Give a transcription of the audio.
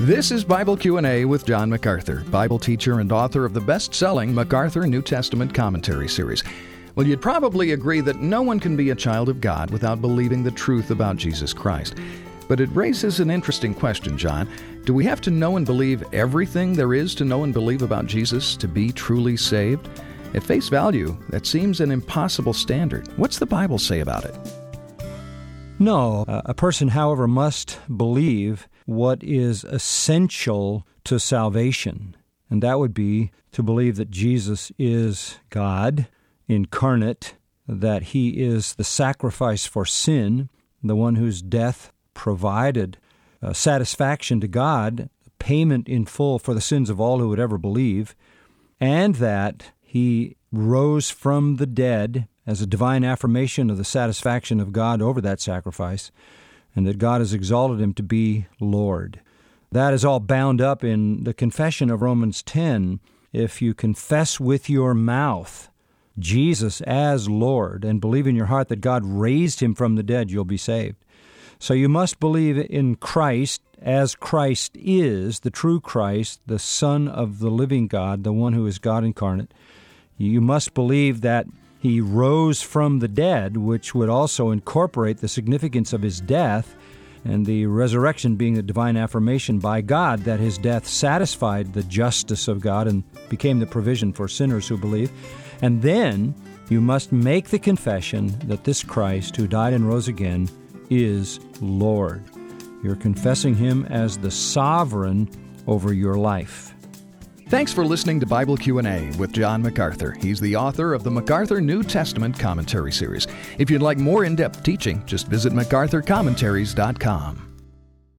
This is Bible Q&A with John MacArthur, Bible teacher and author of the best-selling MacArthur New Testament Commentary series. Well, you'd probably agree that no one can be a child of God without believing the truth about Jesus Christ. But it raises an interesting question, John. Do we have to know and believe everything there is to know and believe about Jesus to be truly saved? At face value, that seems an impossible standard. What's the Bible say about it? No, a person, however, must believe what is essential to salvation, and that would be to believe that Jesus is God incarnate, that he is the sacrifice for sin, the one whose death provided uh, satisfaction to God, payment in full for the sins of all who would ever believe, and that he rose from the dead as a divine affirmation of the satisfaction of God over that sacrifice, and that God has exalted him to be Lord. That is all bound up in the confession of Romans 10. If you confess with your mouth Jesus as Lord and believe in your heart that God raised him from the dead, you'll be saved. So you must believe in Christ as Christ is, the true Christ, the Son of the living God, the one who is God incarnate. You must believe that he rose from the dead, which would also incorporate the significance of his death and the resurrection being a divine affirmation by God that his death satisfied the justice of God and became the provision for sinners who believe. And then you must make the confession that this Christ, who died and rose again, is Lord. You're confessing him as the sovereign over your life. Thanks for listening to Bible Q&A with John MacArthur. He's the author of the MacArthur New Testament Commentary Series. If you'd like more in-depth teaching, just visit macarthurcommentaries.com.